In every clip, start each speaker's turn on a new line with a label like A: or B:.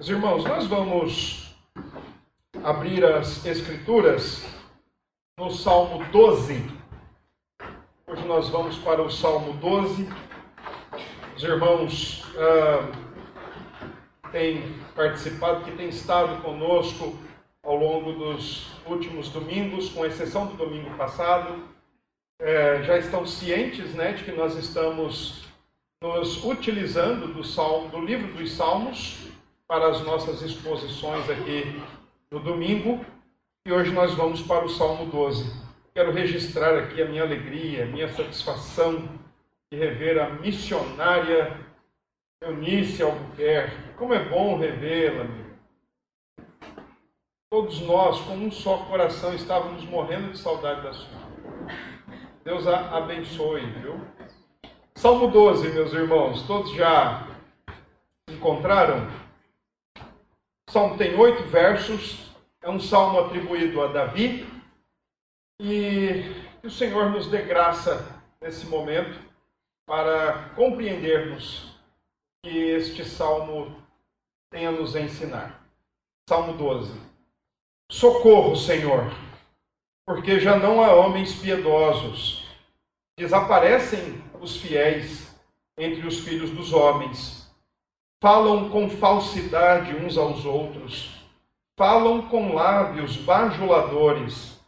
A: Meus irmãos, nós vamos abrir as Escrituras no Salmo 12. Hoje nós vamos para o Salmo 12. Os irmãos ah, têm participado, que têm estado conosco ao longo dos últimos domingos, com exceção do domingo passado, é, já estão cientes né, de que nós estamos nos utilizando do, salmo, do livro dos Salmos para as nossas exposições aqui no domingo. E hoje nós vamos para o Salmo 12. Quero registrar aqui a minha alegria, a minha satisfação de rever a missionária Eunice Albuquerque. Como é bom revê-la. Todos nós, com um só coração, estávamos morrendo de saudade da sua. Deus a abençoe, viu? Salmo 12, meus irmãos, todos já encontraram? O salmo tem oito versos, é um salmo atribuído a Davi e que o Senhor nos dê graça nesse momento para compreendermos que este salmo tem a nos ensinar. Salmo 12. Socorro, Senhor, porque já não há homens piedosos. Desaparecem os fiéis entre os filhos dos homens. Falam com falsidade uns aos outros. Falam com lábios bajuladores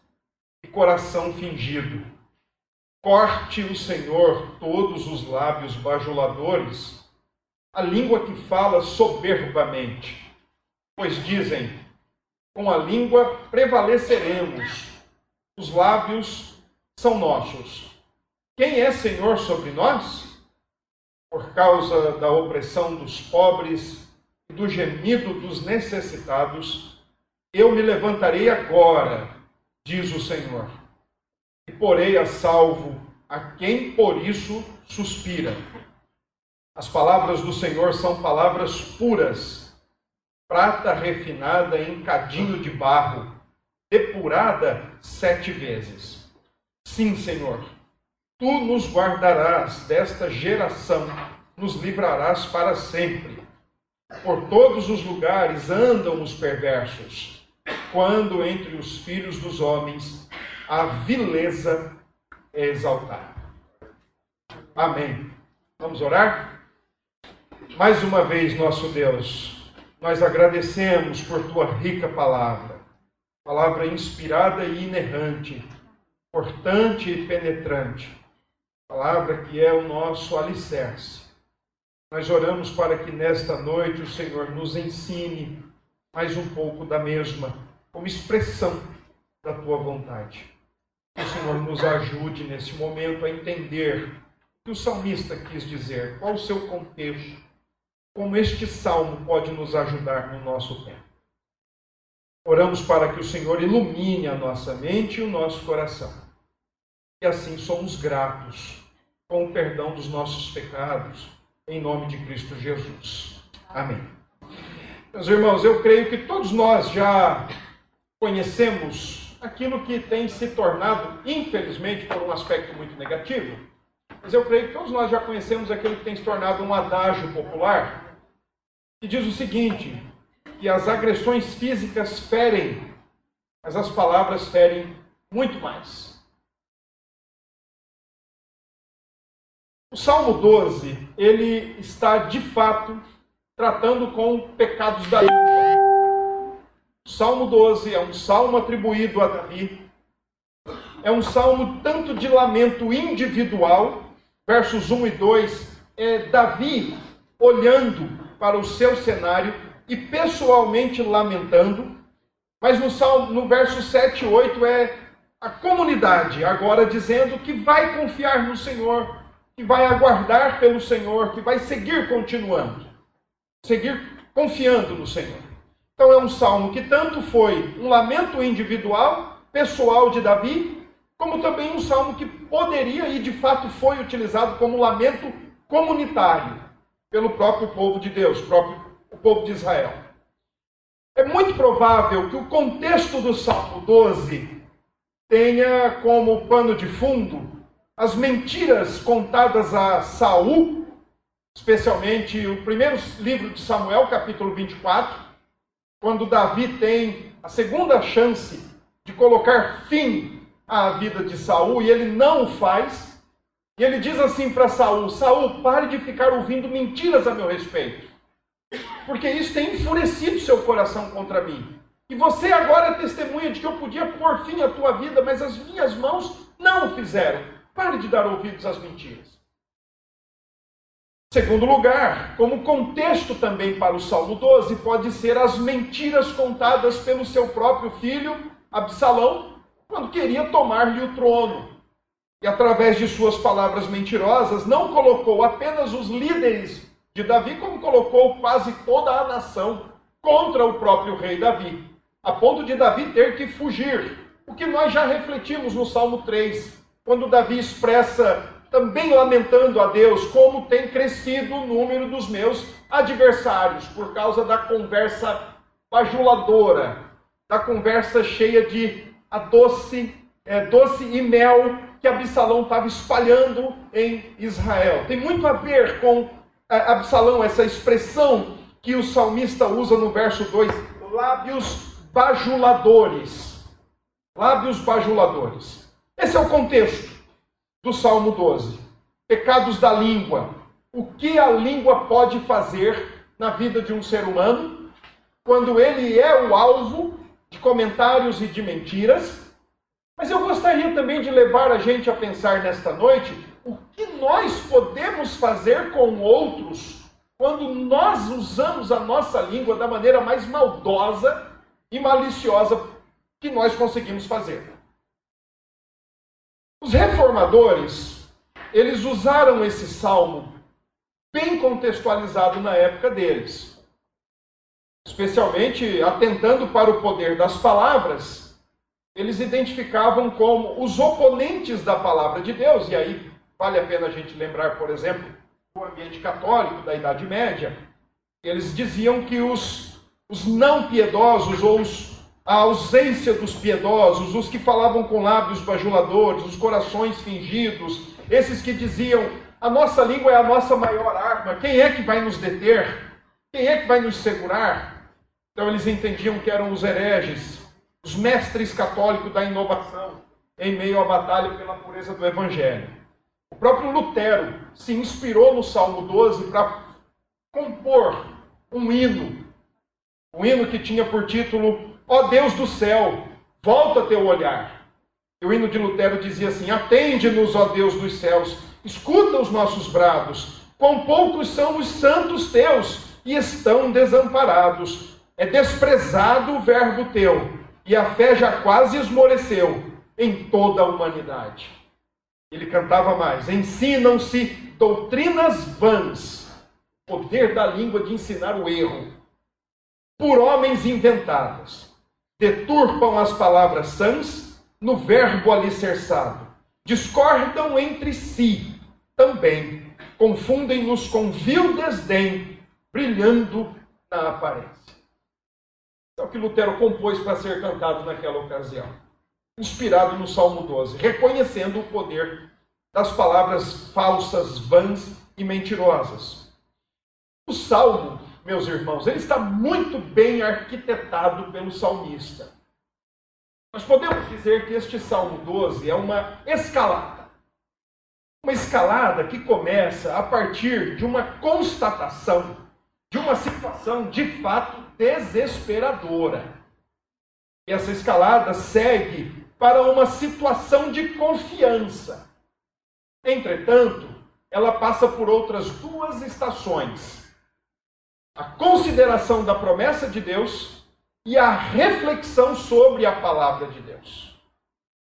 A: e coração fingido. Corte o Senhor todos os lábios bajuladores, a língua que fala soberbamente. Pois dizem: com a língua prevaleceremos, os lábios são nossos. Quem é Senhor sobre nós? Por causa da opressão dos pobres e do gemido dos necessitados, eu me levantarei agora, diz o Senhor, e porei a salvo a quem por isso suspira. As palavras do Senhor são palavras puras, prata refinada em cadinho de barro, depurada sete vezes. Sim, Senhor Tu nos guardarás desta geração, nos livrarás para sempre. Por todos os lugares andam os perversos, quando entre os filhos dos homens a vileza é exaltada. Amém. Vamos orar? Mais uma vez, nosso Deus, nós agradecemos por tua rica palavra, palavra inspirada e inerrante, portante e penetrante palavra que é o nosso alicerce. Nós oramos para que nesta noite o Senhor nos ensine mais um pouco da mesma, como expressão da tua vontade. Que o Senhor nos ajude nesse momento a entender o que o salmista quis dizer, qual o seu contexto, como este salmo pode nos ajudar no nosso tempo. Oramos para que o Senhor ilumine a nossa mente e o nosso coração. E assim somos gratos com o perdão dos nossos pecados, em nome de Cristo Jesus. Amém. Meus irmãos, eu creio que todos nós já conhecemos aquilo que tem se tornado, infelizmente, por um aspecto muito negativo, mas eu creio que todos nós já conhecemos aquilo que tem se tornado um adágio popular, que diz o seguinte: que as agressões físicas ferem, mas as palavras ferem muito mais. O Salmo 12, ele está de fato tratando com pecados da língua. O Salmo 12 é um salmo atribuído a Davi. É um salmo tanto de lamento individual, versos 1 e 2, é Davi olhando para o seu cenário e pessoalmente lamentando. Mas no, salmo, no verso 7 e 8 é a comunidade agora dizendo que vai confiar no Senhor que vai aguardar pelo Senhor, que vai seguir continuando, seguir confiando no Senhor. Então é um salmo que tanto foi um lamento individual, pessoal de Davi, como também um salmo que poderia e de fato foi utilizado como lamento comunitário pelo próprio povo de Deus, próprio o povo de Israel. É muito provável que o contexto do Salmo 12 tenha como pano de fundo as mentiras contadas a Saul especialmente o primeiro livro de Samuel, capítulo 24, quando Davi tem a segunda chance de colocar fim à vida de Saul e ele não o faz. E ele diz assim para Saul: Saul, pare de ficar ouvindo mentiras a meu respeito, porque isso tem enfurecido seu coração contra mim. E você agora é testemunha de que eu podia pôr fim à tua vida, mas as minhas mãos não o fizeram. Pare de dar ouvidos às mentiras. Segundo lugar, como contexto também para o Salmo 12, pode ser as mentiras contadas pelo seu próprio filho, Absalão, quando queria tomar-lhe o trono. E através de suas palavras mentirosas, não colocou apenas os líderes de Davi, como colocou quase toda a nação contra o próprio rei Davi, a ponto de Davi ter que fugir. O que nós já refletimos no Salmo 3, quando Davi expressa também lamentando a Deus como tem crescido o número dos meus adversários por causa da conversa bajuladora, da conversa cheia de a doce, é, doce e mel que Absalão estava espalhando em Israel. Tem muito a ver com é, Absalão, essa expressão que o salmista usa no verso 2, lábios bajuladores. Lábios bajuladores. Esse é o contexto do Salmo 12. Pecados da língua. O que a língua pode fazer na vida de um ser humano quando ele é o alvo de comentários e de mentiras? Mas eu gostaria também de levar a gente a pensar nesta noite o que nós podemos fazer com outros quando nós usamos a nossa língua da maneira mais maldosa e maliciosa que nós conseguimos fazer. Os reformadores, eles usaram esse salmo bem contextualizado na época deles. Especialmente atentando para o poder das palavras, eles identificavam como os oponentes da palavra de Deus, e aí vale a pena a gente lembrar, por exemplo, o ambiente católico da Idade Média, eles diziam que os, os não piedosos ou os a ausência dos piedosos, os que falavam com lábios bajuladores, os corações fingidos, esses que diziam: a nossa língua é a nossa maior arma, quem é que vai nos deter? Quem é que vai nos segurar? Então eles entendiam que eram os hereges, os mestres católicos da inovação, em meio à batalha pela pureza do evangelho. O próprio Lutero se inspirou no Salmo 12 para compor um hino, um hino que tinha por título Ó Deus do céu, volta teu olhar. E o hino de Lutero dizia assim: Atende-nos, ó Deus dos céus, escuta os nossos brados. Quão poucos são os santos teus e estão desamparados. É desprezado o verbo teu, e a fé já quase esmoreceu em toda a humanidade. Ele cantava mais: Ensinam-se doutrinas vãs, poder da língua de ensinar o erro, por homens inventados deturpam as palavras sãs no verbo alicerçado, discordam entre si também, confundem-nos com vil desdém, brilhando na aparência. É o que Lutero compôs para ser cantado naquela ocasião, inspirado no Salmo 12, reconhecendo o poder das palavras falsas, vãs e mentirosas. O Salmo meus irmãos, ele está muito bem arquitetado pelo salmista. Nós podemos dizer que este Salmo 12 é uma escalada. Uma escalada que começa a partir de uma constatação de uma situação de fato desesperadora. E essa escalada segue para uma situação de confiança. Entretanto, ela passa por outras duas estações a consideração da promessa de Deus e a reflexão sobre a palavra de Deus.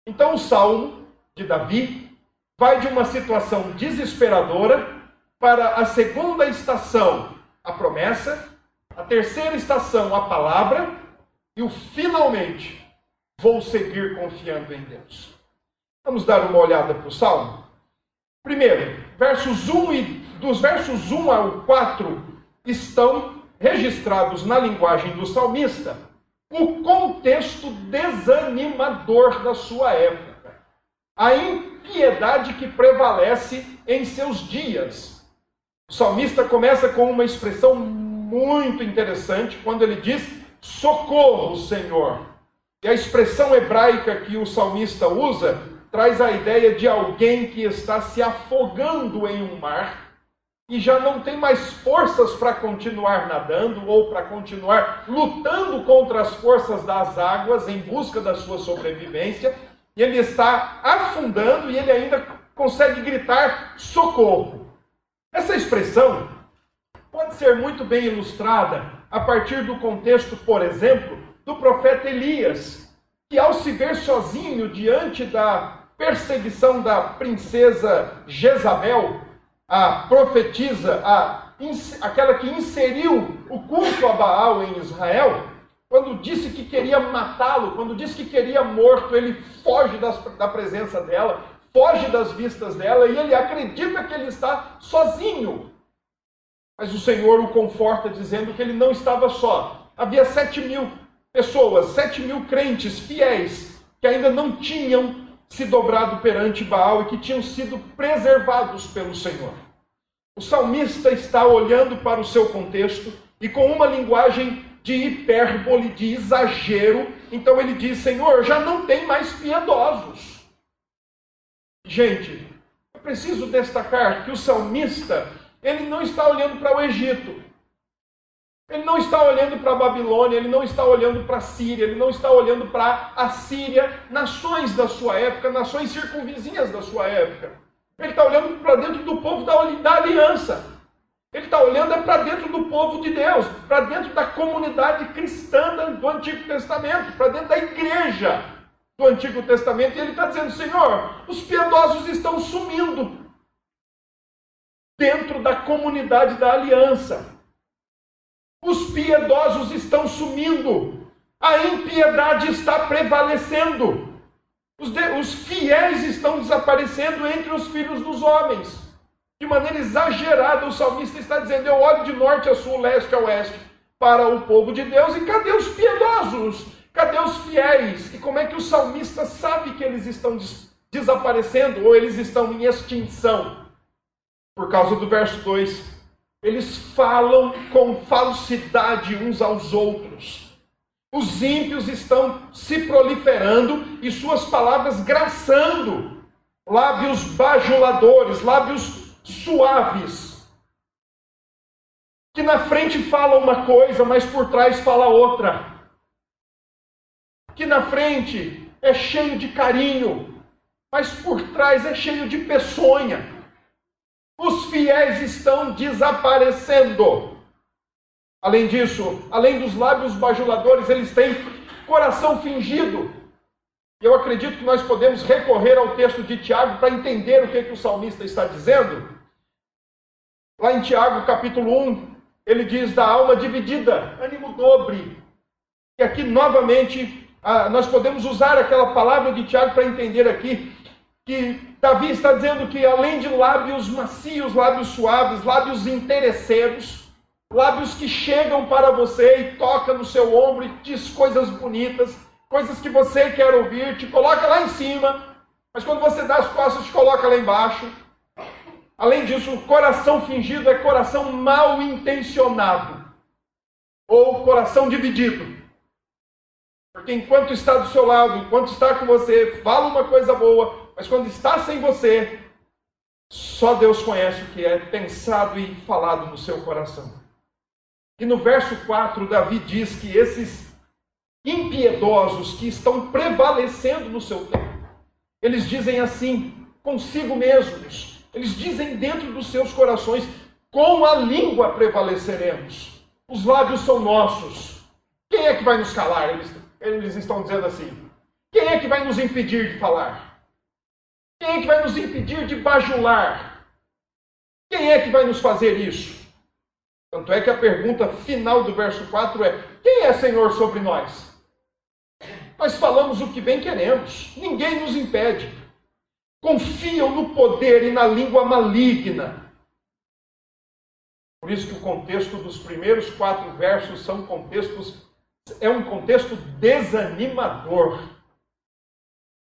A: Então, o salmo de Davi vai de uma situação desesperadora para a segunda estação, a promessa, a terceira estação, a palavra, e o finalmente, vou seguir confiando em Deus. Vamos dar uma olhada para o salmo? Primeiro, versos 1 e, dos versos 1 ao 4 estão registrados na linguagem do salmista o contexto desanimador da sua época, a impiedade que prevalece em seus dias. O salmista começa com uma expressão muito interessante quando ele diz: Socorro, Senhor. E a expressão hebraica que o salmista usa traz a ideia de alguém que está se afogando em um mar e já não tem mais forças para continuar nadando ou para continuar lutando contra as forças das águas em busca da sua sobrevivência, e ele está afundando e ele ainda consegue gritar socorro. Essa expressão pode ser muito bem ilustrada a partir do contexto, por exemplo, do profeta Elias, que ao se ver sozinho diante da perseguição da princesa Jezabel, a profetisa, a, aquela que inseriu o culto a Baal em Israel, quando disse que queria matá-lo, quando disse que queria morto, ele foge das, da presença dela, foge das vistas dela e ele acredita que ele está sozinho. Mas o Senhor o conforta dizendo que ele não estava só. Havia sete mil pessoas, sete mil crentes fiéis que ainda não tinham se dobrado perante Baal e que tinham sido preservados pelo Senhor. O salmista está olhando para o seu contexto e com uma linguagem de hipérbole, de exagero, então ele diz: Senhor, já não tem mais piedosos. Gente, eu preciso destacar que o salmista, ele não está olhando para o Egito, ele não está olhando para a Babilônia, ele não está olhando para a Síria, ele não está olhando para a Síria, nações da sua época, nações circunvizinhas da sua época. Ele está olhando para dentro do povo da, da aliança. Ele está olhando é para dentro do povo de Deus, para dentro da comunidade cristã do Antigo Testamento, para dentro da igreja do Antigo Testamento. E ele está dizendo: Senhor, os piedosos estão sumindo dentro da comunidade da aliança. Os piedosos estão sumindo. A impiedade está prevalecendo. Os, de, os fiéis estão desaparecendo entre os filhos dos homens. De maneira exagerada, o salmista está dizendo: Eu olho de norte a sul, leste a oeste, para o povo de Deus, e cadê os piedosos? Cadê os fiéis? E como é que o salmista sabe que eles estão des desaparecendo ou eles estão em extinção? Por causa do verso 2 eles falam com falsidade uns aos outros. Os ímpios estão se proliferando e suas palavras graçando. Lábios bajuladores, lábios suaves. Que na frente fala uma coisa, mas por trás fala outra. Que na frente é cheio de carinho, mas por trás é cheio de peçonha. Os fiéis estão desaparecendo. Além disso, além dos lábios bajuladores, eles têm coração fingido. Eu acredito que nós podemos recorrer ao texto de Tiago para entender o que, que o salmista está dizendo. Lá em Tiago, capítulo 1, ele diz da alma dividida, ânimo dobre. E aqui, novamente, ah, nós podemos usar aquela palavra de Tiago para entender aqui que Davi está dizendo que além de lábios macios, lábios suaves, lábios interesseiros, lábios que chegam para você e tocam no seu ombro e diz coisas bonitas, coisas que você quer ouvir, te coloca lá em cima, mas quando você dá as costas, te coloca lá embaixo. Além disso, o coração fingido é coração mal intencionado ou coração dividido. Porque enquanto está do seu lado, enquanto está com você, fala uma coisa boa, mas quando está sem você, só Deus conhece o que é pensado e falado no seu coração. E no verso 4, Davi diz que esses impiedosos que estão prevalecendo no seu tempo, eles dizem assim, consigo mesmos, eles dizem dentro dos seus corações, com a língua prevaleceremos, os lábios são nossos. Quem é que vai nos calar? Eles, eles estão dizendo assim. Quem é que vai nos impedir de falar? Quem é que vai nos impedir de bajular? Quem é que vai nos fazer isso? Tanto é que a pergunta final do verso 4 é: Quem é Senhor sobre nós? Nós falamos o que bem queremos, ninguém nos impede. Confiam no poder e na língua maligna. Por isso que o contexto dos primeiros quatro versos são contextos, é um contexto desanimador.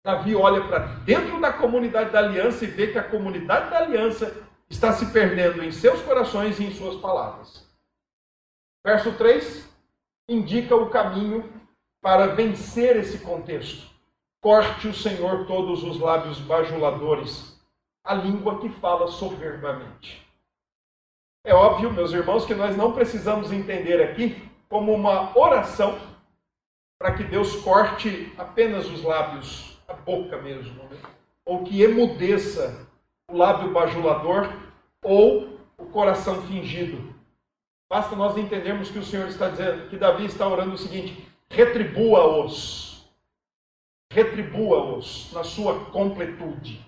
A: Davi olha para dentro da comunidade da aliança e vê que a comunidade da aliança está se perdendo em seus corações e em suas palavras. Verso 3 indica o caminho para vencer esse contexto. Corte o Senhor todos os lábios bajuladores, a língua que fala soberbamente. É óbvio, meus irmãos, que nós não precisamos entender aqui como uma oração para que Deus corte apenas os lábios, boca mesmo, né? ou que emudeça o lábio bajulador ou o coração fingido. Basta nós entendermos que o Senhor está dizendo, que Davi está orando o seguinte: retribua-os, retribua-os na sua completude.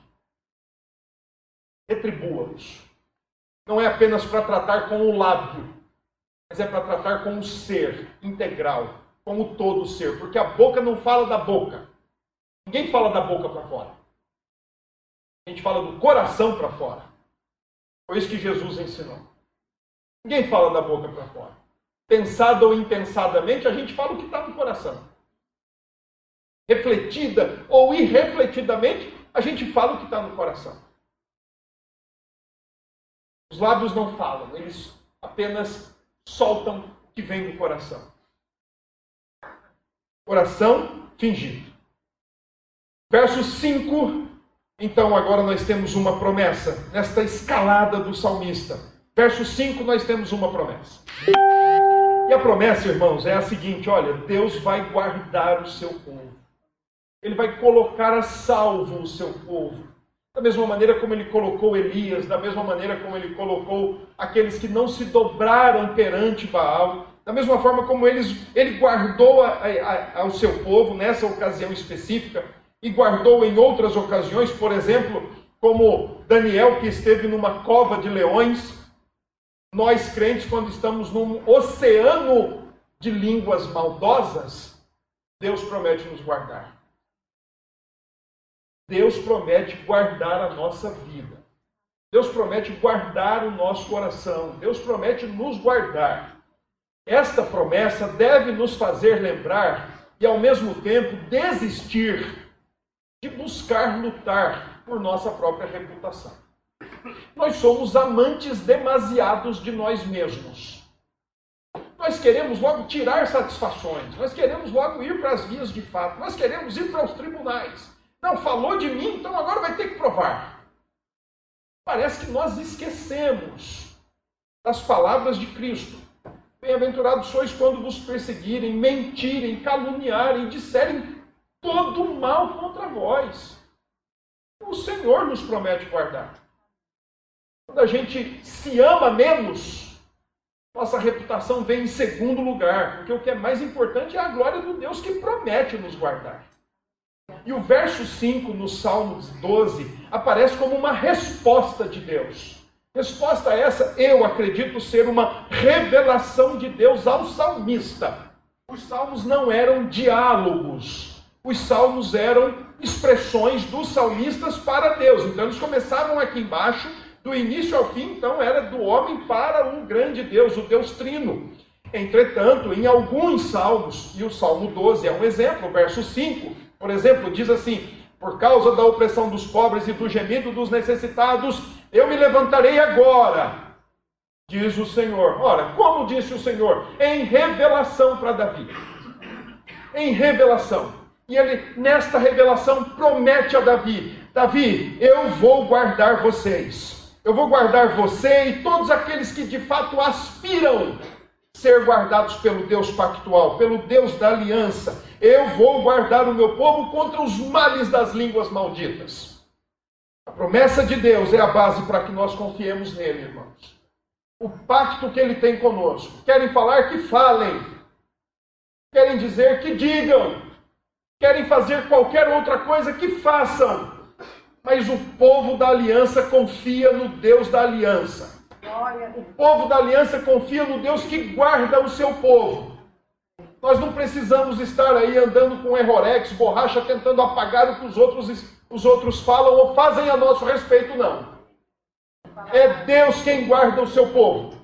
A: Retribua-os. Não é apenas para tratar com o lábio, mas é para tratar com o ser integral, com o todo ser, porque a boca não fala da boca. Ninguém fala da boca para fora. A gente fala do coração para fora. Foi isso que Jesus ensinou. Ninguém fala da boca para fora. Pensada ou impensadamente, a gente fala o que está no coração. Refletida ou irrefletidamente, a gente fala o que está no coração. Os lábios não falam, eles apenas soltam o que vem do coração. Coração fingido. Verso 5. Então, agora nós temos uma promessa nesta escalada do salmista. Verso 5, nós temos uma promessa. E a promessa, irmãos, é a seguinte: olha, Deus vai guardar o seu povo. Ele vai colocar a salvo o seu povo. Da mesma maneira como ele colocou Elias, da mesma maneira como ele colocou aqueles que não se dobraram perante Baal, da mesma forma como eles, ele guardou ao seu povo nessa ocasião específica e guardou em outras ocasiões, por exemplo, como Daniel que esteve numa cova de leões, nós crentes, quando estamos num oceano de línguas maldosas, Deus promete nos guardar. Deus promete guardar a nossa vida. Deus promete guardar o nosso coração. Deus promete nos guardar. Esta promessa deve nos fazer lembrar e, ao mesmo tempo, desistir de buscar lutar por nossa própria reputação. Nós somos amantes demasiados de nós mesmos. Nós queremos logo tirar satisfações, nós queremos logo ir para as vias de fato, nós queremos ir para os tribunais. Não, falou de mim, então agora vai ter que provar. Parece que nós esquecemos das palavras de Cristo. Bem-aventurados sois quando vos perseguirem, mentirem, caluniarem, disserem todo mal contra vós. O Senhor nos promete guardar. Quando a gente se ama menos, nossa reputação vem em segundo lugar, porque o que é mais importante é a glória do Deus que promete nos guardar. E o verso 5 no Salmo 12 aparece como uma resposta de Deus. Resposta essa, eu acredito ser uma revelação de Deus ao salmista. Os salmos não eram diálogos, os salmos eram expressões dos salmistas para Deus. Então eles começavam aqui embaixo, do início ao fim, então era do homem para um grande Deus, o Deus Trino. Entretanto, em alguns salmos, e o Salmo 12 é um exemplo, verso 5, por exemplo, diz assim: Por causa da opressão dos pobres e do gemido dos necessitados, eu me levantarei agora, diz o Senhor. Ora, como disse o Senhor? Em revelação para Davi. Em revelação. E ele, nesta revelação, promete a Davi: Davi, eu vou guardar vocês. Eu vou guardar você e todos aqueles que de fato aspiram ser guardados pelo Deus pactual, pelo Deus da aliança. Eu vou guardar o meu povo contra os males das línguas malditas. A promessa de Deus é a base para que nós confiemos nele, irmãos. O pacto que ele tem conosco. Querem falar que falem. Querem dizer que digam. Querem fazer qualquer outra coisa que façam. Mas o povo da aliança confia no Deus da aliança. O povo da aliança confia no Deus que guarda o seu povo. Nós não precisamos estar aí andando com errorex, borracha, tentando apagar o que os outros, os outros falam ou fazem a nosso respeito, não. É Deus quem guarda o seu povo.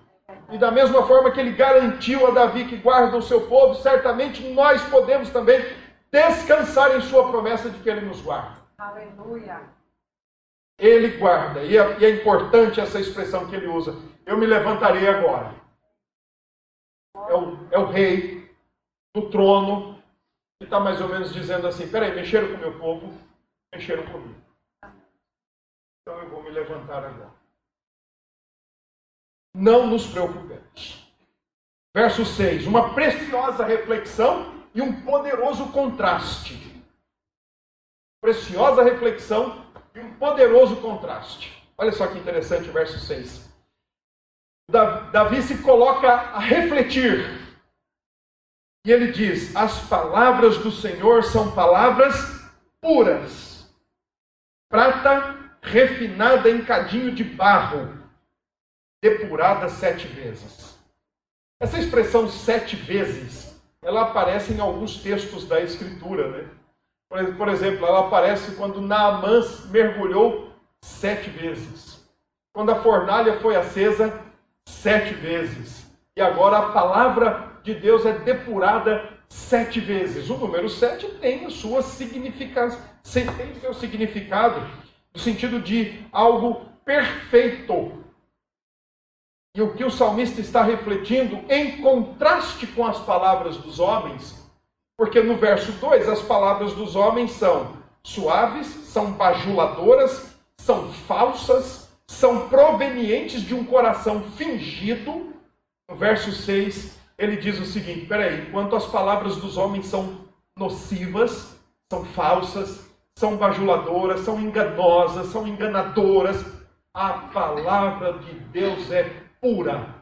A: E da mesma forma que ele garantiu a Davi que guarda o seu povo, certamente nós podemos também descansar em sua promessa de que ele nos guarda. Aleluia. Ele guarda. E é, e é importante essa expressão que ele usa. Eu me levantarei agora. É o, é o rei do trono que está mais ou menos dizendo assim: peraí, mexeram com o meu povo, mexeram comigo. Então eu vou me levantar agora. Não nos preocupemos. Verso 6, uma preciosa reflexão e um poderoso contraste. Preciosa reflexão e um poderoso contraste. Olha só que interessante o verso 6. Davi se coloca a refletir. E ele diz: As palavras do Senhor são palavras puras, prata refinada em cadinho de barro, depurada sete vezes. Essa expressão sete vezes, ela aparece em alguns textos da Escritura, né? Por exemplo, ela aparece quando Naamã mergulhou sete vezes. Quando a fornalha foi acesa sete vezes. E agora a palavra de Deus é depurada sete vezes. O número sete tem a sua significação, tem seu significado no sentido de algo perfeito. E o que o salmista está refletindo em contraste com as palavras dos homens, porque no verso 2 as palavras dos homens são suaves, são bajuladoras, são falsas, são provenientes de um coração fingido. No verso 6 ele diz o seguinte: peraí, enquanto as palavras dos homens são nocivas, são falsas, são bajuladoras, são enganosas, são enganadoras. A palavra de Deus é pura.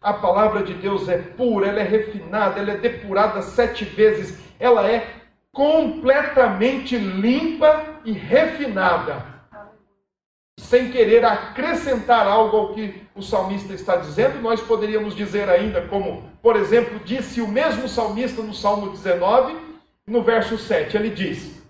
A: A palavra de Deus é pura, ela é refinada, ela é depurada sete vezes, ela é completamente limpa e refinada. Sem querer acrescentar algo ao que o salmista está dizendo, nós poderíamos dizer ainda, como, por exemplo, disse o mesmo salmista no Salmo 19, no verso 7, ele diz: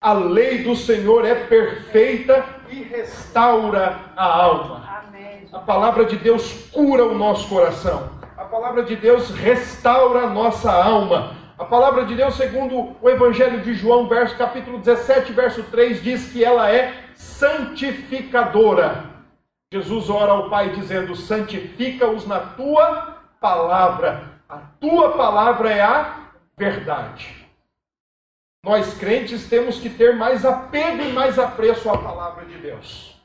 A: a lei do Senhor é perfeita e restaura a alma. Amém. A palavra de Deus cura o nosso coração. A palavra de Deus restaura a nossa alma. A palavra de Deus, segundo o Evangelho de João, verso, capítulo 17, verso 3, diz que ela é santificadora. Jesus ora ao Pai dizendo: santifica-os na tua palavra. A tua palavra é a verdade. Nós crentes temos que ter mais apego e mais apreço à palavra de Deus.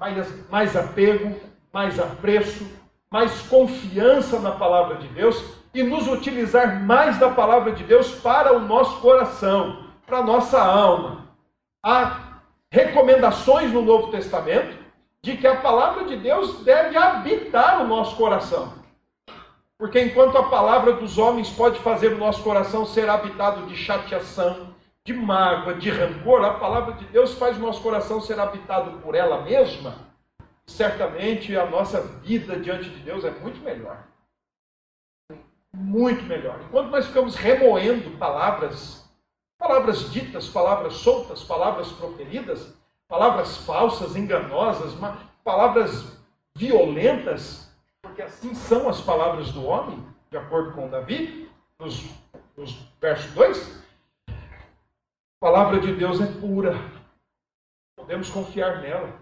A: Mais, mais apego, mais apreço, mais confiança na palavra de Deus e nos utilizar mais da palavra de Deus para o nosso coração, para a nossa alma. Há recomendações no Novo Testamento de que a palavra de Deus deve habitar o nosso coração. Porque enquanto a palavra dos homens pode fazer o nosso coração ser habitado de chateação, de mágoa, de rancor, a palavra de Deus faz o nosso coração ser habitado por ela mesma. Certamente a nossa vida diante de Deus é muito melhor. Muito melhor. Enquanto nós ficamos remoendo palavras, palavras ditas, palavras soltas, palavras proferidas, palavras falsas, enganosas, palavras violentas, porque assim são as palavras do homem, de acordo com Davi, nos, nos versos 2. A palavra de Deus é pura. Podemos confiar nela.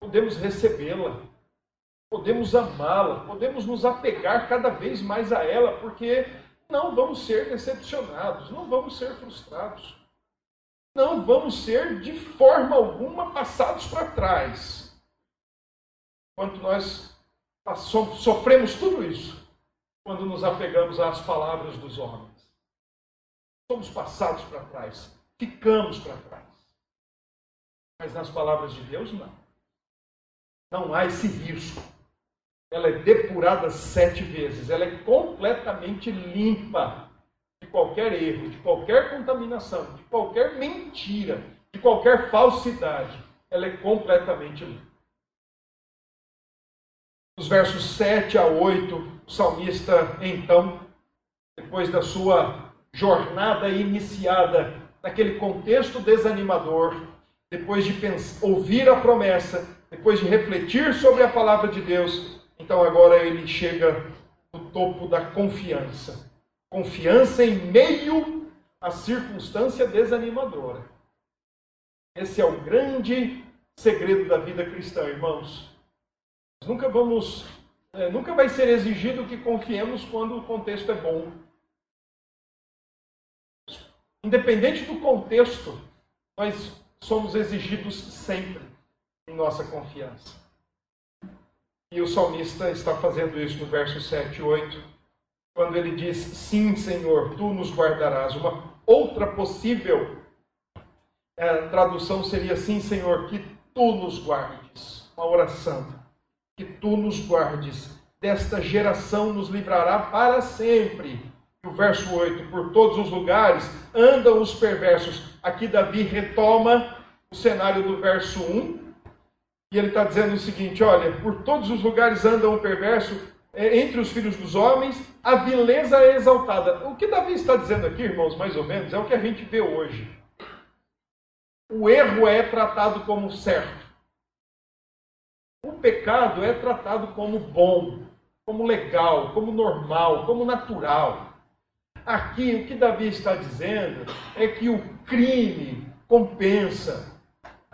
A: Podemos recebê-la. Podemos amá-la. Podemos nos apegar cada vez mais a ela, porque não vamos ser decepcionados, não vamos ser frustrados. Não vamos ser de forma alguma passados para trás. Quanto nós Sofremos tudo isso quando nos apegamos às palavras dos homens. Somos passados para trás, ficamos para trás. Mas nas palavras de Deus, não. Não há esse risco. Ela é depurada sete vezes, ela é completamente limpa de qualquer erro, de qualquer contaminação, de qualquer mentira, de qualquer falsidade. Ela é completamente limpa. Nos versos 7 a 8, o salmista, então, depois da sua jornada iniciada naquele contexto desanimador, depois de ouvir a promessa, depois de refletir sobre a palavra de Deus, então agora ele chega no topo da confiança. Confiança em meio à circunstância desanimadora. Esse é o grande segredo da vida cristã, irmãos. Nunca vamos, é, nunca vai ser exigido que confiemos quando o contexto é bom. Independente do contexto, nós somos exigidos sempre em nossa confiança. E o salmista está fazendo isso no verso 7 e 8, quando ele diz: Sim, Senhor, tu nos guardarás. Uma outra possível é, tradução seria: Sim, Senhor, que tu nos guardes. Uma oração. Que tu nos guardes. Desta geração nos livrará para sempre. O verso 8: Por todos os lugares andam os perversos. Aqui Davi retoma o cenário do verso 1 e ele está dizendo o seguinte: olha, por todos os lugares anda um perverso, é, entre os filhos dos homens, a vileza é exaltada. O que Davi está dizendo aqui, irmãos, mais ou menos, é o que a gente vê hoje. O erro é tratado como certo. O pecado é tratado como bom, como legal, como normal, como natural. Aqui, o que Davi está dizendo é que o crime compensa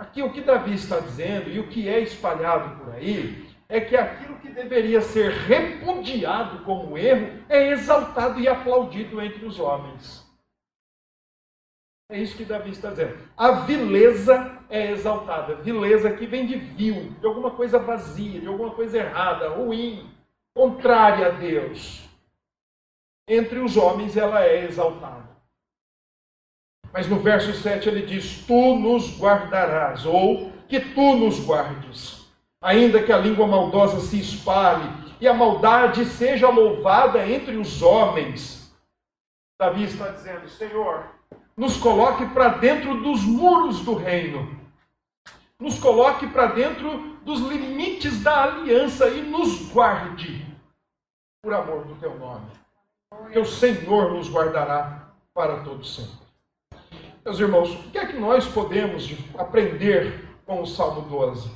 A: Aqui o que Davi está dizendo e o que é espalhado por aí é que aquilo que deveria ser repudiado como erro é exaltado e aplaudido entre os homens. É isso que Davi está dizendo. A vileza é exaltada. Vileza que vem de vil, de alguma coisa vazia, de alguma coisa errada, ruim, contrária a Deus. Entre os homens ela é exaltada. Mas no verso 7 ele diz: Tu nos guardarás, ou que tu nos guardes, ainda que a língua maldosa se espalhe e a maldade seja louvada entre os homens. Davi está dizendo: Senhor, nos coloque para dentro dos muros do reino, nos coloque para dentro dos limites da aliança e nos guarde, por amor do teu nome. Que o Senhor nos guardará para todo sempre. Meus irmãos, o que é que nós podemos aprender com o Salmo 12?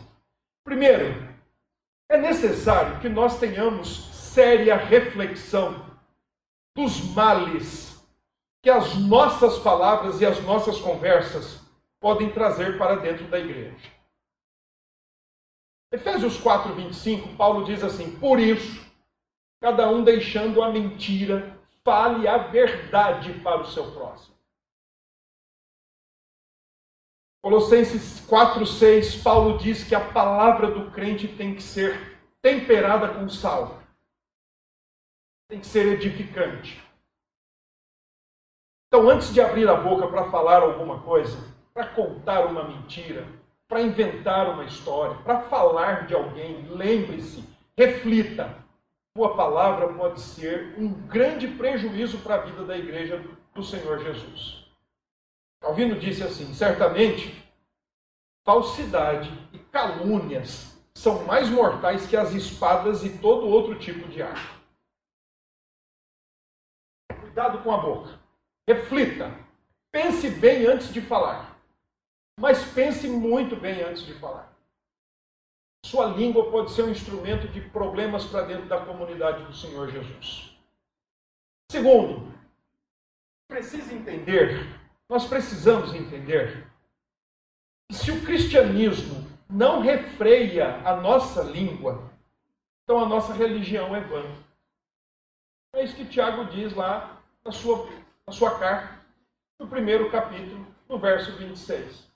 A: Primeiro, é necessário que nós tenhamos séria reflexão dos males que as nossas palavras e as nossas conversas podem trazer para dentro da igreja. Efésios 4, 25, Paulo diz assim: Por isso, cada um deixando a mentira, fale a verdade para o seu próximo. Colossenses 4,6, Paulo diz que a palavra do crente tem que ser temperada com sal, tem que ser edificante. Então, antes de abrir a boca para falar alguma coisa, para contar uma mentira, para inventar uma história, para falar de alguém, lembre-se, reflita. Sua palavra pode ser um grande prejuízo para a vida da igreja do Senhor Jesus. Calvino disse assim: certamente, falsidade e calúnias são mais mortais que as espadas e todo outro tipo de arma. Cuidado com a boca. Reflita. Pense bem antes de falar. Mas pense muito bem antes de falar. Sua língua pode ser um instrumento de problemas para dentro da comunidade do Senhor Jesus. Segundo, precisa entender nós precisamos entender que se o cristianismo não refreia a nossa língua, então a nossa religião é vã. É isso que Tiago diz lá na sua, na sua carta, no primeiro capítulo, no verso 26.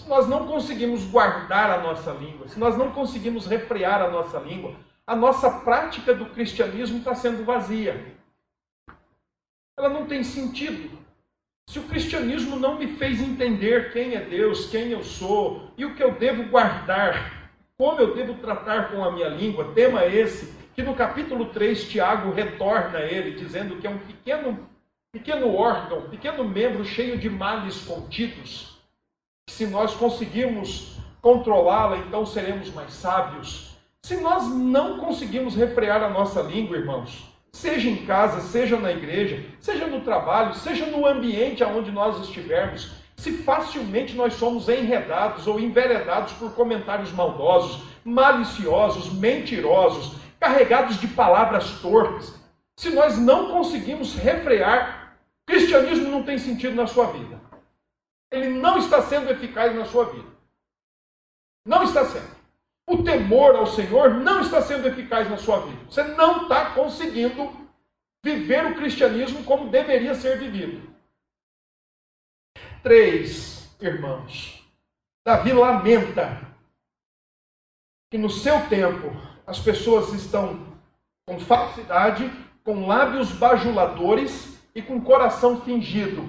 A: Se nós não conseguimos guardar a nossa língua, se nós não conseguimos refrear a nossa língua, a nossa prática do cristianismo está sendo vazia. Ela não tem sentido. Se o cristianismo não me fez entender quem é Deus, quem eu sou e o que eu devo guardar, como eu devo tratar com a minha língua, tema esse que no capítulo 3 Tiago retorna a ele, dizendo que é um pequeno, pequeno órgão, pequeno membro cheio de males contidos. Se nós conseguirmos controlá-la, então seremos mais sábios. Se nós não conseguimos refrear a nossa língua, irmãos, seja em casa, seja na igreja, seja no trabalho, seja no ambiente aonde nós estivermos, se facilmente nós somos enredados ou enveredados por comentários maldosos, maliciosos, mentirosos, carregados de palavras torpes, se nós não conseguimos refrear, cristianismo não tem sentido na sua vida. Ele não está sendo eficaz na sua vida. Não está sendo. O temor ao Senhor não está sendo eficaz na sua vida. Você não está conseguindo viver o cristianismo como deveria ser vivido. Três, irmãos. Davi lamenta que no seu tempo as pessoas estão com falsidade, com lábios bajuladores e com coração fingido.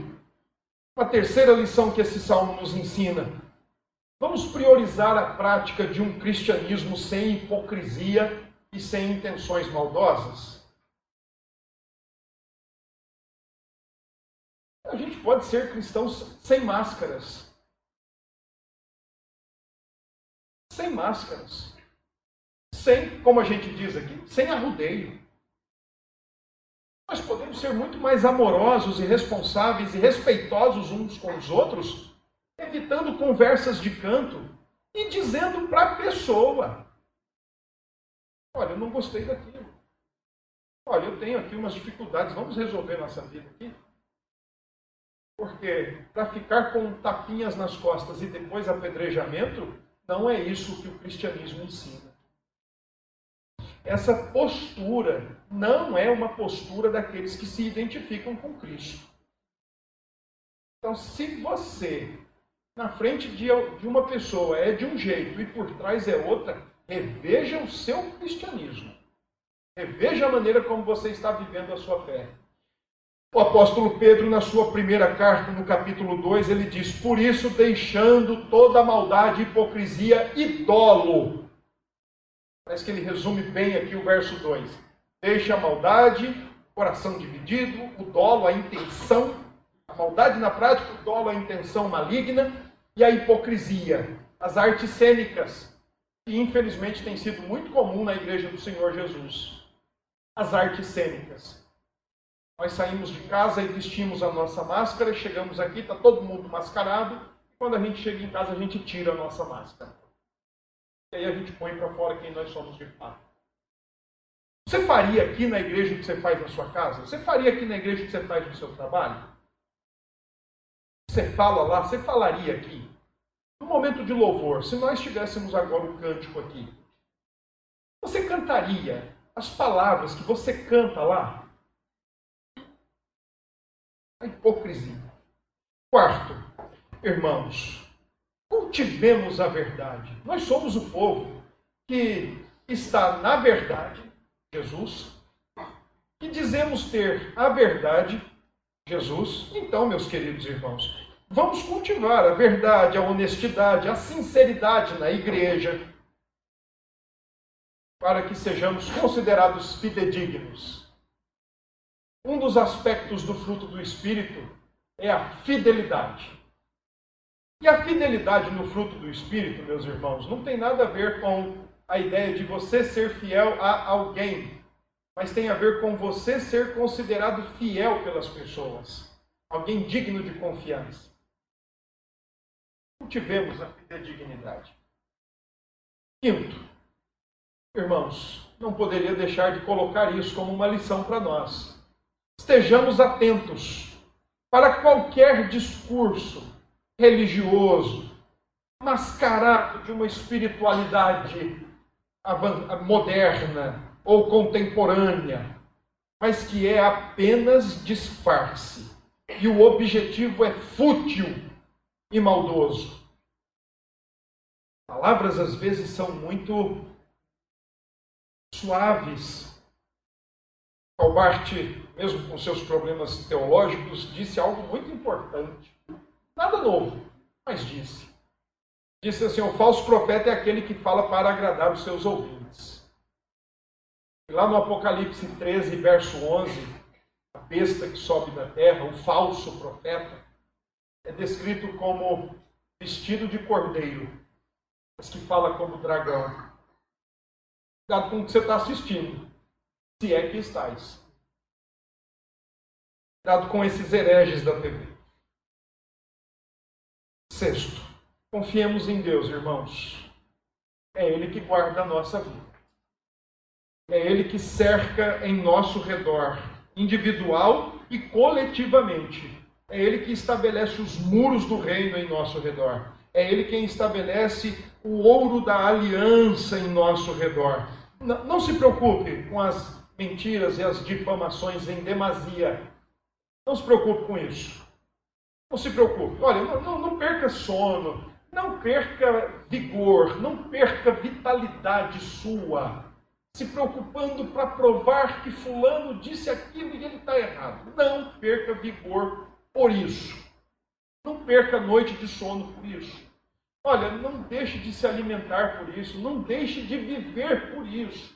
A: Uma terceira lição que esse salmo nos ensina. Vamos priorizar a prática de um cristianismo sem hipocrisia e sem intenções maldosas? A gente pode ser cristãos sem máscaras. Sem máscaras. Sem, como a gente diz aqui, sem arrudeio. Nós podemos ser muito mais amorosos e responsáveis e respeitosos uns com os outros, evitando conversas de canto e dizendo para a pessoa: Olha, eu não gostei daquilo. Olha, eu tenho aqui umas dificuldades, vamos resolver nossa vida aqui. Porque para ficar com tapinhas nas costas e depois apedrejamento, não é isso que o cristianismo ensina. Essa postura não é uma postura daqueles que se identificam com Cristo. Então, se você, na frente de uma pessoa, é de um jeito e por trás é outra, reveja o seu cristianismo. Reveja a maneira como você está vivendo a sua fé. O apóstolo Pedro, na sua primeira carta, no capítulo 2, ele diz: Por isso, deixando toda maldade hipocrisia e dolo. Parece que ele resume bem aqui o verso 2. Deixa a maldade, coração dividido, o dolo, a intenção, a maldade na prática, o dolo, a intenção maligna e a hipocrisia, as artes cênicas, que infelizmente tem sido muito comum na igreja do Senhor Jesus. As artes cênicas nós saímos de casa e vestimos a nossa máscara, chegamos aqui, está todo mundo mascarado. E quando a gente chega em casa, a gente tira a nossa máscara. E aí a gente põe para fora quem nós somos de fato. Você faria aqui na igreja o que você faz na sua casa? Você faria aqui na igreja o que você faz no seu trabalho? Você fala lá, você falaria aqui. No momento de louvor, se nós tivéssemos agora um cântico aqui, você cantaria as palavras que você canta lá? A hipocrisia. Quarto, irmãos, cultivemos a verdade. Nós somos o povo que está na verdade, Jesus, e dizemos ter a verdade, Jesus. Então, meus queridos irmãos, vamos cultivar a verdade, a honestidade, a sinceridade na igreja, para que sejamos considerados fidedignos um dos aspectos do fruto do Espírito é a fidelidade. E a fidelidade no fruto do Espírito, meus irmãos, não tem nada a ver com a ideia de você ser fiel a alguém, mas tem a ver com você ser considerado fiel pelas pessoas, alguém digno de confiança. Cultivemos a fidedignidade. Quinto, irmãos, não poderia deixar de colocar isso como uma lição para nós estejamos atentos para qualquer discurso religioso mascarado de uma espiritualidade moderna ou contemporânea, mas que é apenas disfarce. E o objetivo é fútil e maldoso. Palavras às vezes são muito suaves, Calbart, mesmo com seus problemas teológicos, disse algo muito importante. Nada novo, mas disse. Disse assim: o falso profeta é aquele que fala para agradar os seus ouvintes. E lá no Apocalipse 13, verso 11, a besta que sobe da terra, o falso profeta, é descrito como vestido de cordeiro, mas que fala como dragão. Cuidado com o que você está assistindo se é que estáis. Dado com esses hereges da TV. Sexto, confiemos em Deus, irmãos. É Ele que guarda a nossa vida. É Ele que cerca em nosso redor, individual e coletivamente, É Ele que estabelece os muros do reino em nosso redor. É Ele quem estabelece o ouro da aliança em nosso redor. Não, não se preocupe com as mentiras e as difamações em demasia. Não se preocupe com isso. Não se preocupe. Olha, não, não perca sono, não perca vigor, não perca vitalidade sua, se preocupando para provar que Fulano disse aquilo e ele está errado. Não perca vigor por isso. Não perca noite de sono por isso. Olha, não deixe de se alimentar por isso, não deixe de viver por isso.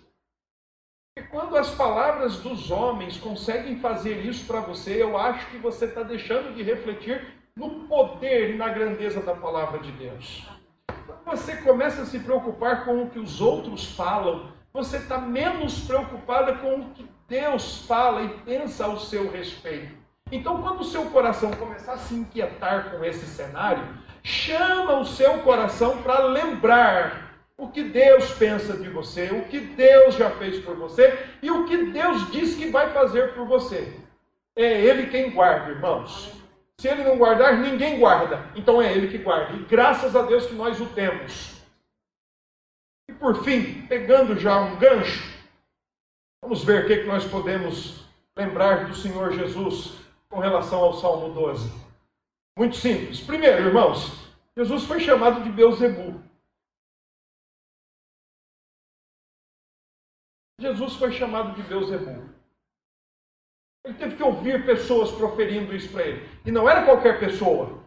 A: Porque quando as palavras dos homens conseguem fazer isso para você, eu acho que você está deixando de refletir no poder e na grandeza da palavra de Deus. Quando você começa a se preocupar com o que os outros falam, você está menos preocupada com o que Deus fala e pensa ao seu respeito. Então, quando o seu coração começar a se inquietar com esse cenário, chama o seu coração para lembrar o que Deus pensa de você, o que Deus já fez por você e o que Deus diz que vai fazer por você. É Ele quem guarda, irmãos. Se Ele não guardar, ninguém guarda. Então é Ele que guarda. E graças a Deus que nós o temos. E por fim, pegando já um gancho, vamos ver o que, nós podemos lembrar do Senhor Jesus com relação ao Salmo 12. Muito simples. Primeiro, irmãos, Jesus foi chamado de Beuzebu. Jesus foi chamado de Beuzebu. Ele teve que ouvir pessoas proferindo isso para ele. E não era qualquer pessoa.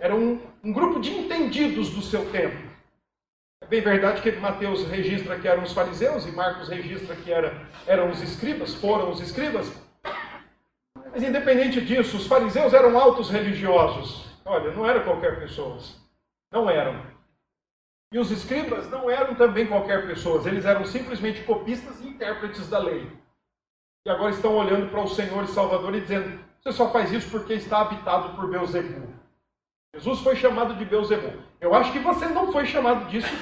A: Era um, um grupo de entendidos do seu tempo. É bem verdade que Mateus registra que eram os fariseus e Marcos registra que era, eram os escribas, foram os escribas. Mas independente disso, os fariseus eram altos religiosos. Olha, não eram qualquer pessoas. Não eram. E os escribas não eram também qualquer pessoas. Eles eram simplesmente copistas e intérpretes da lei. E agora estão olhando para o Senhor e Salvador e dizendo: você só faz isso porque está habitado por Beuzebu. Jesus foi chamado de Beuzebu. Eu acho que você não foi chamado disso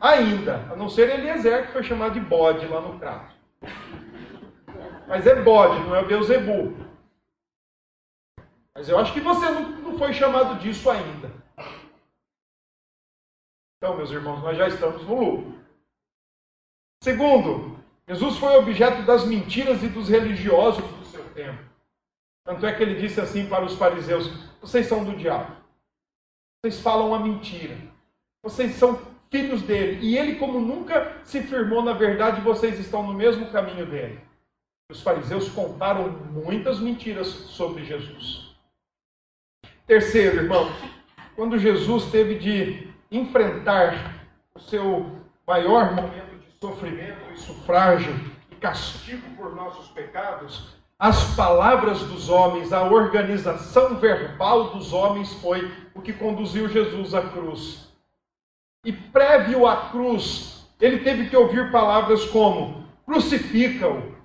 A: ainda, a não ser Eliezer, que foi chamado de bode lá no crato. Mas é bode, não é Beuzebu. Mas eu acho que você não, não foi chamado disso ainda. Então, meus irmãos, nós já estamos no lucro. Segundo, Jesus foi objeto das mentiras e dos religiosos do seu tempo. Tanto é que ele disse assim para os fariseus: Vocês são do diabo. Vocês falam a mentira. Vocês são filhos dele. E ele, como nunca se firmou na verdade, vocês estão no mesmo caminho dele. Os fariseus contaram muitas mentiras sobre Jesus. Terceiro, irmãos, quando Jesus teve de enfrentar o seu maior momento de sofrimento e sufrágio e castigo por nossos pecados, as palavras dos homens, a organização verbal dos homens foi o que conduziu Jesus à cruz. E prévio à cruz, ele teve que ouvir palavras como: crucifica-o.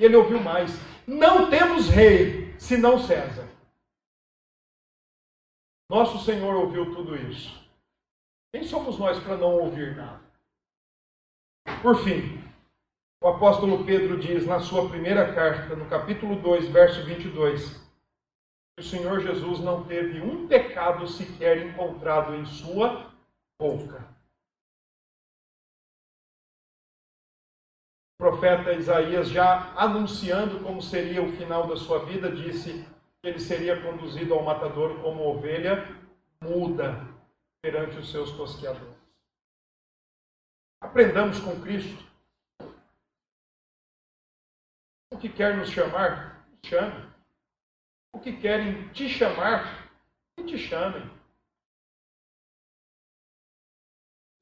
A: E ele ouviu mais: não temos rei senão César. Nosso Senhor ouviu tudo isso. Quem somos nós para não ouvir nada? Por fim, o apóstolo Pedro diz na sua primeira carta, no capítulo 2, verso 22, que o Senhor Jesus não teve um pecado sequer encontrado em sua boca. O profeta Isaías, já anunciando como seria o final da sua vida, disse ele seria conduzido ao matadouro como ovelha muda perante os seus tosqueadores. Aprendamos com Cristo. O que quer nos chamar, chame. O que querem te chamar, que te chamem.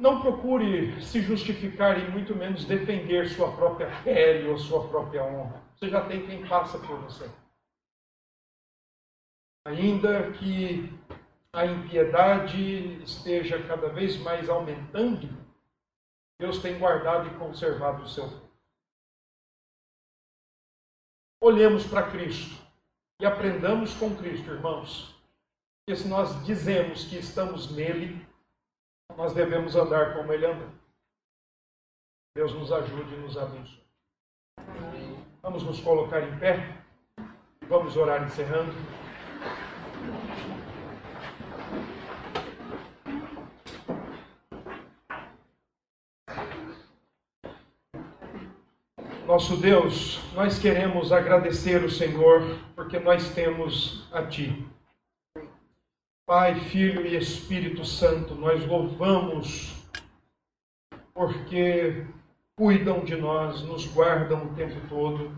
A: Não procure se justificar e muito menos defender sua própria pele ou sua própria honra. Você já tem quem passa por você. Ainda que a impiedade esteja cada vez mais aumentando, Deus tem guardado e conservado o seu povo. Olhemos para Cristo e aprendamos com Cristo, irmãos, que se nós dizemos que estamos nele, nós devemos andar como ele anda. Deus nos ajude e nos abençoe. Vamos nos colocar em pé. Vamos orar encerrando. Nosso Deus, nós queremos agradecer o Senhor porque nós temos a Ti. Pai, Filho e Espírito Santo, nós louvamos porque cuidam de nós, nos guardam o tempo todo,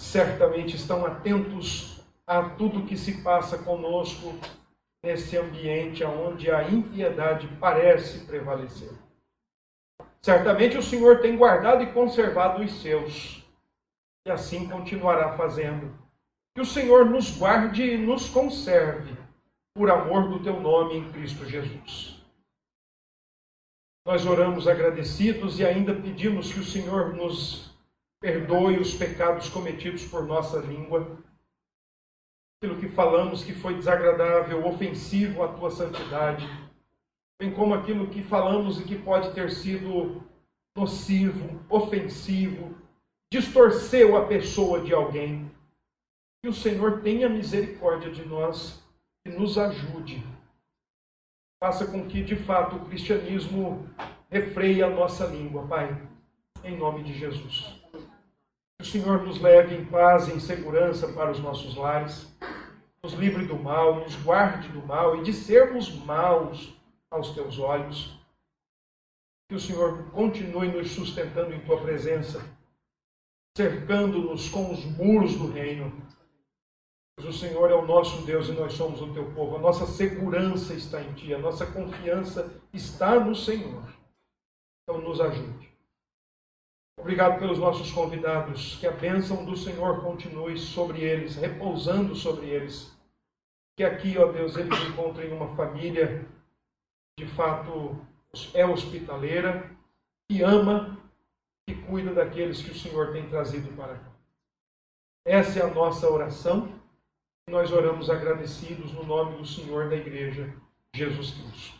A: certamente estão atentos a tudo que se passa conosco nesse ambiente onde a impiedade parece prevalecer. Certamente o Senhor tem guardado e conservado os seus, e assim continuará fazendo. Que o Senhor nos guarde e nos conserve, por amor do teu nome em Cristo Jesus. Nós oramos agradecidos e ainda pedimos que o Senhor nos perdoe os pecados cometidos por nossa língua, aquilo que falamos que foi desagradável, ofensivo à tua santidade bem como aquilo que falamos e que pode ter sido nocivo, ofensivo, distorceu a pessoa de alguém. Que o Senhor tenha misericórdia de nós e nos ajude. Faça com que, de fato, o cristianismo refreie a nossa língua, Pai, em nome de Jesus. Que o Senhor nos leve em paz e em segurança para os nossos lares, nos livre do mal, nos guarde do mal e de sermos maus aos teus olhos. Que o Senhor continue nos sustentando em tua presença, cercando-nos com os muros do reino. Pois o Senhor é o nosso Deus e nós somos o teu povo. A nossa segurança está em ti, a nossa confiança está no Senhor. Então nos ajude. Obrigado pelos nossos convidados. Que a bênção do Senhor continue sobre eles, repousando sobre eles. Que aqui, ó Deus, eles encontrem uma família de fato é hospitaleira, que ama e cuida daqueles que o Senhor tem trazido para cá. Essa é a nossa oração. Nós oramos agradecidos no nome do Senhor da Igreja, Jesus Cristo.